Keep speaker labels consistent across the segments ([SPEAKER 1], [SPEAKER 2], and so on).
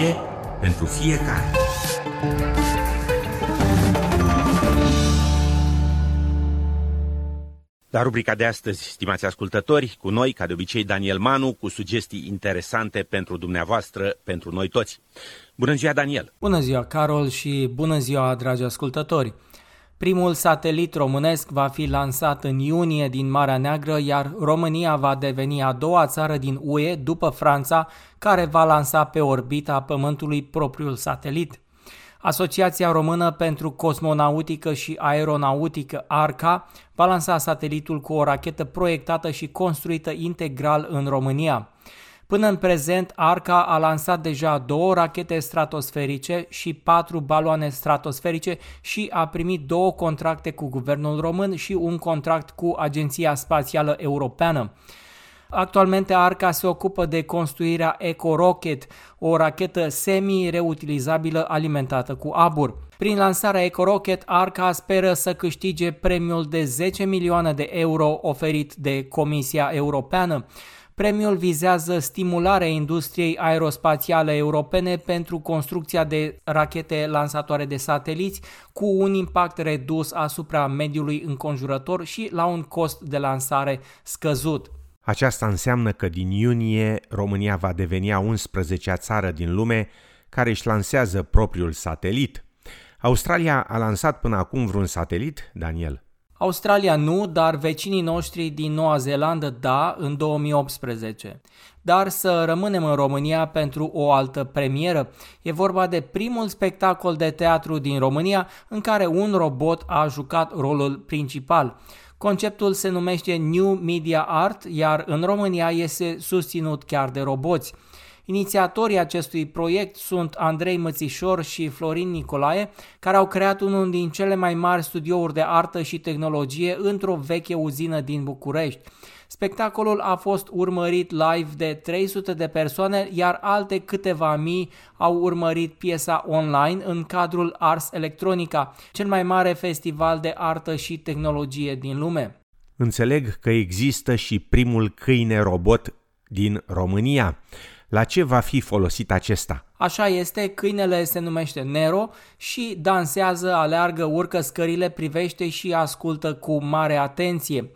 [SPEAKER 1] tehnologie pentru fiecare. La rubrica de astăzi, stimați ascultători, cu noi, ca de obicei, Daniel Manu, cu sugestii interesante pentru dumneavoastră, pentru noi toți. Bună ziua, Daniel!
[SPEAKER 2] Bună ziua, Carol, și bună ziua, dragi ascultători! Primul satelit românesc va fi lansat în iunie din Marea Neagră, iar România va deveni a doua țară din UE, după Franța, care va lansa pe orbita Pământului propriul satelit. Asociația Română pentru Cosmonautică și Aeronautică, ARCA, va lansa satelitul cu o rachetă proiectată și construită integral în România. Până în prezent, Arca a lansat deja două rachete stratosferice și patru baloane stratosferice și a primit două contracte cu guvernul român și un contract cu Agenția Spațială Europeană. Actualmente Arca se ocupă de construirea Eco Rocket, o rachetă semi-reutilizabilă alimentată cu abur. Prin lansarea Eco Rocket, Arca speră să câștige premiul de 10 milioane de euro oferit de Comisia Europeană. Premiul vizează stimularea industriei aerospațiale europene pentru construcția de rachete lansatoare de sateliți cu un impact redus asupra mediului înconjurător și la un cost de lansare scăzut.
[SPEAKER 1] Aceasta înseamnă că din iunie România va deveni a 11-a țară din lume care își lansează propriul satelit. Australia a lansat până acum vreun satelit, Daniel?
[SPEAKER 2] Australia nu, dar vecinii noștri din Noua Zeelandă da, în 2018. Dar să rămânem în România pentru o altă premieră. E vorba de primul spectacol de teatru din România în care un robot a jucat rolul principal. Conceptul se numește New Media Art, iar în România este susținut chiar de roboți. Inițiatorii acestui proiect sunt Andrei Mățișor și Florin Nicolae, care au creat unul din cele mai mari studiouri de artă și tehnologie într-o veche uzină din București. Spectacolul a fost urmărit live de 300 de persoane, iar alte câteva mii au urmărit piesa online în cadrul Ars Electronica, cel mai mare festival de artă și tehnologie din lume.
[SPEAKER 1] Înțeleg că există și primul câine robot din România. La ce va fi folosit acesta?
[SPEAKER 2] Așa este, câinele se numește Nero și dansează, aleargă, urcă scările, privește și ascultă cu mare atenție.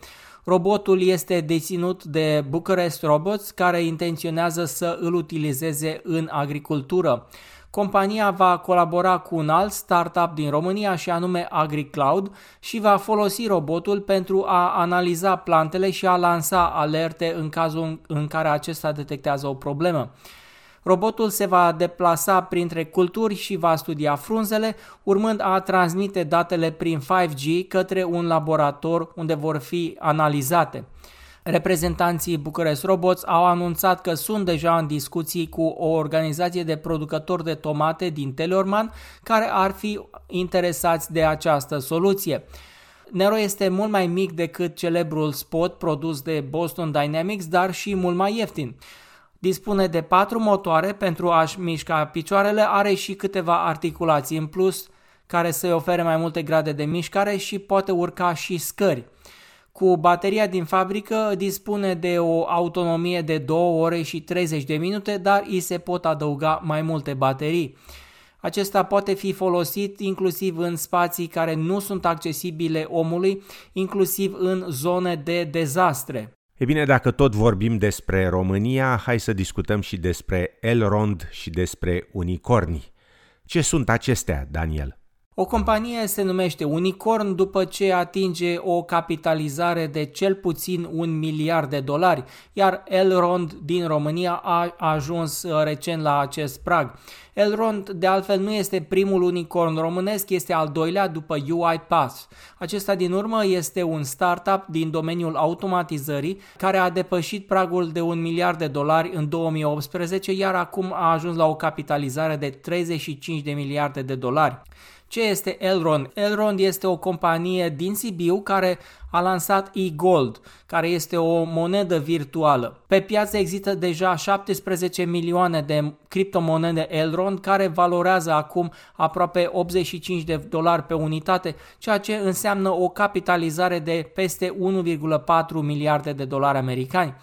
[SPEAKER 2] Robotul este deținut de Bucharest Robots, care intenționează să îl utilizeze în agricultură. Compania va colabora cu un alt startup din România și anume AgriCloud și va folosi robotul pentru a analiza plantele și a lansa alerte în cazul în care acesta detectează o problemă. Robotul se va deplasa printre culturi și va studia frunzele, urmând a transmite datele prin 5G către un laborator unde vor fi analizate. Reprezentanții Bucharest Robots au anunțat că sunt deja în discuții cu o organizație de producători de tomate din Teleorman care ar fi interesați de această soluție. Nero este mult mai mic decât celebrul Spot produs de Boston Dynamics, dar și mult mai ieftin. Dispune de patru motoare pentru a-și mișca picioarele, are și câteva articulații în plus care să-i ofere mai multe grade de mișcare și poate urca și scări. Cu bateria din fabrică dispune de o autonomie de 2 ore și 30 de minute, dar îi se pot adăuga mai multe baterii. Acesta poate fi folosit inclusiv în spații care nu sunt accesibile omului, inclusiv în zone de dezastre.
[SPEAKER 1] E bine, dacă tot vorbim despre România, hai să discutăm și despre Elrond și despre unicorni. Ce sunt acestea, Daniel?
[SPEAKER 2] O companie se numește Unicorn după ce atinge o capitalizare de cel puțin un miliard de dolari, iar Elrond din România a ajuns uh, recent la acest prag. Elrond, de altfel, nu este primul unicorn românesc, este al doilea după UiPath. Acesta din urmă este un startup din domeniul automatizării care a depășit pragul de un miliard de dolari în 2018, iar acum a ajuns la o capitalizare de 35 de miliarde de dolari. Ce este Elrond? Elrond este o companie din Sibiu care a lansat e-gold, care este o monedă virtuală. Pe piață există deja 17 milioane de criptomonede Elrond care valorează acum aproape 85 de dolari pe unitate, ceea ce înseamnă o capitalizare de peste 1,4 miliarde de dolari americani.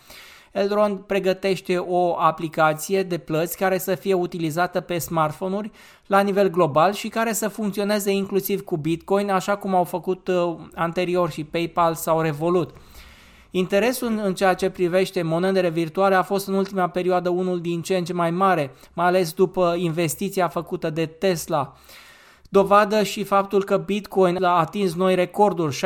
[SPEAKER 2] Elrond pregătește o aplicație de plăți care să fie utilizată pe smartphone-uri la nivel global și care să funcționeze inclusiv cu Bitcoin, așa cum au făcut uh, anterior și PayPal sau Revolut. Interesul în ceea ce privește monedele virtuale a fost în ultima perioadă unul din ce în ce mai mare, mai ales după investiția făcută de Tesla. Dovadă și faptul că Bitcoin a atins noi recorduri,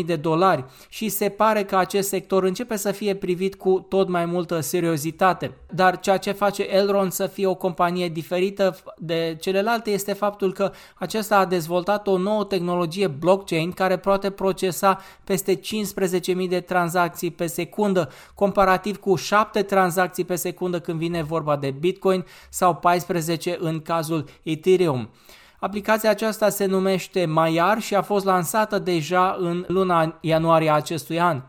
[SPEAKER 2] 60.000 de dolari și se pare că acest sector începe să fie privit cu tot mai multă seriozitate. Dar ceea ce face Elrond să fie o companie diferită de celelalte este faptul că acesta a dezvoltat o nouă tehnologie blockchain care poate procesa peste 15.000 de tranzacții pe secundă, comparativ cu 7 tranzacții pe secundă când vine vorba de Bitcoin sau 14 în cazul Ethereum. Aplicația aceasta se numește Maiar și a fost lansată deja în luna ianuarie acestui an.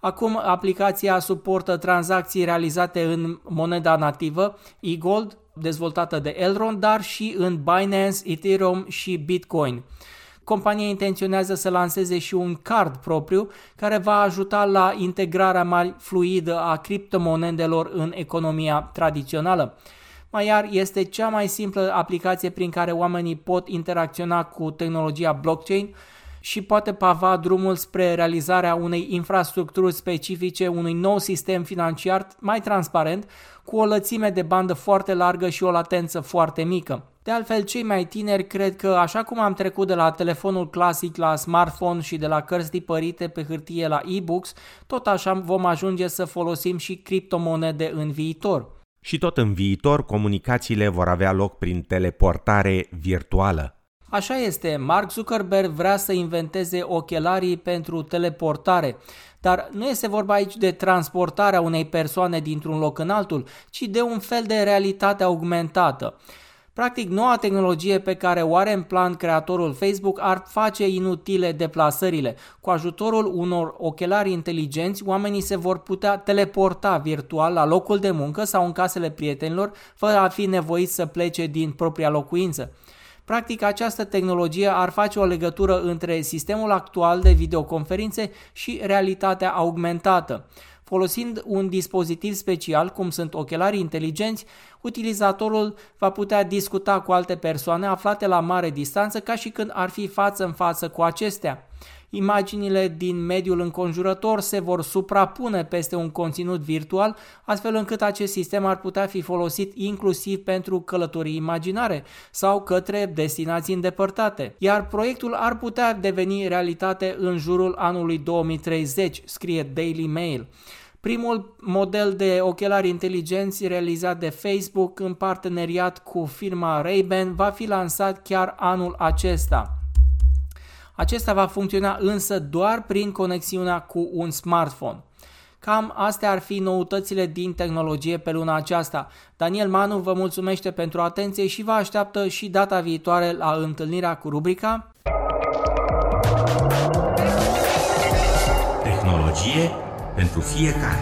[SPEAKER 2] Acum aplicația suportă tranzacții realizate în moneda nativă, eGold, dezvoltată de Elrond, dar și în Binance, Ethereum și Bitcoin. Compania intenționează să lanseze și un card propriu care va ajuta la integrarea mai fluidă a criptomonedelor în economia tradițională. Maiar este cea mai simplă aplicație prin care oamenii pot interacționa cu tehnologia blockchain și poate pava drumul spre realizarea unei infrastructuri specifice, unui nou sistem financiar mai transparent, cu o lățime de bandă foarte largă și o latență foarte mică. De altfel, cei mai tineri cred că, așa cum am trecut de la telefonul clasic la smartphone și de la cărți tipărite pe hârtie la e-books, tot așa vom ajunge să folosim și criptomonede în viitor.
[SPEAKER 1] Și tot în viitor, comunicațiile vor avea loc prin teleportare virtuală.
[SPEAKER 2] Așa este, Mark Zuckerberg vrea să inventeze ochelarii pentru teleportare, dar nu este vorba aici de transportarea unei persoane dintr-un loc în altul, ci de un fel de realitate augmentată. Practic, noua tehnologie pe care o are în plan creatorul Facebook ar face inutile deplasările. Cu ajutorul unor ochelari inteligenți, oamenii se vor putea teleporta virtual la locul de muncă sau în casele prietenilor, fără a fi nevoiți să plece din propria locuință. Practic, această tehnologie ar face o legătură între sistemul actual de videoconferințe și realitatea augmentată. Folosind un dispozitiv special, cum sunt ochelarii inteligenți, utilizatorul va putea discuta cu alte persoane aflate la mare distanță ca și când ar fi față în față cu acestea. Imaginile din mediul înconjurător se vor suprapune peste un conținut virtual, astfel încât acest sistem ar putea fi folosit inclusiv pentru călătorii imaginare sau către destinații îndepărtate. Iar proiectul ar putea deveni realitate în jurul anului 2030, scrie Daily Mail. Primul model de ochelari inteligenți realizat de Facebook în parteneriat cu firma Ray-Ban va fi lansat chiar anul acesta. Acesta va funcționa însă doar prin conexiunea cu un smartphone. Cam astea ar fi noutățile din tehnologie pe luna aceasta. Daniel Manu vă mulțumește pentru atenție și vă așteaptă și data viitoare la întâlnirea cu rubrica
[SPEAKER 1] Tehnologie pentru fiecare.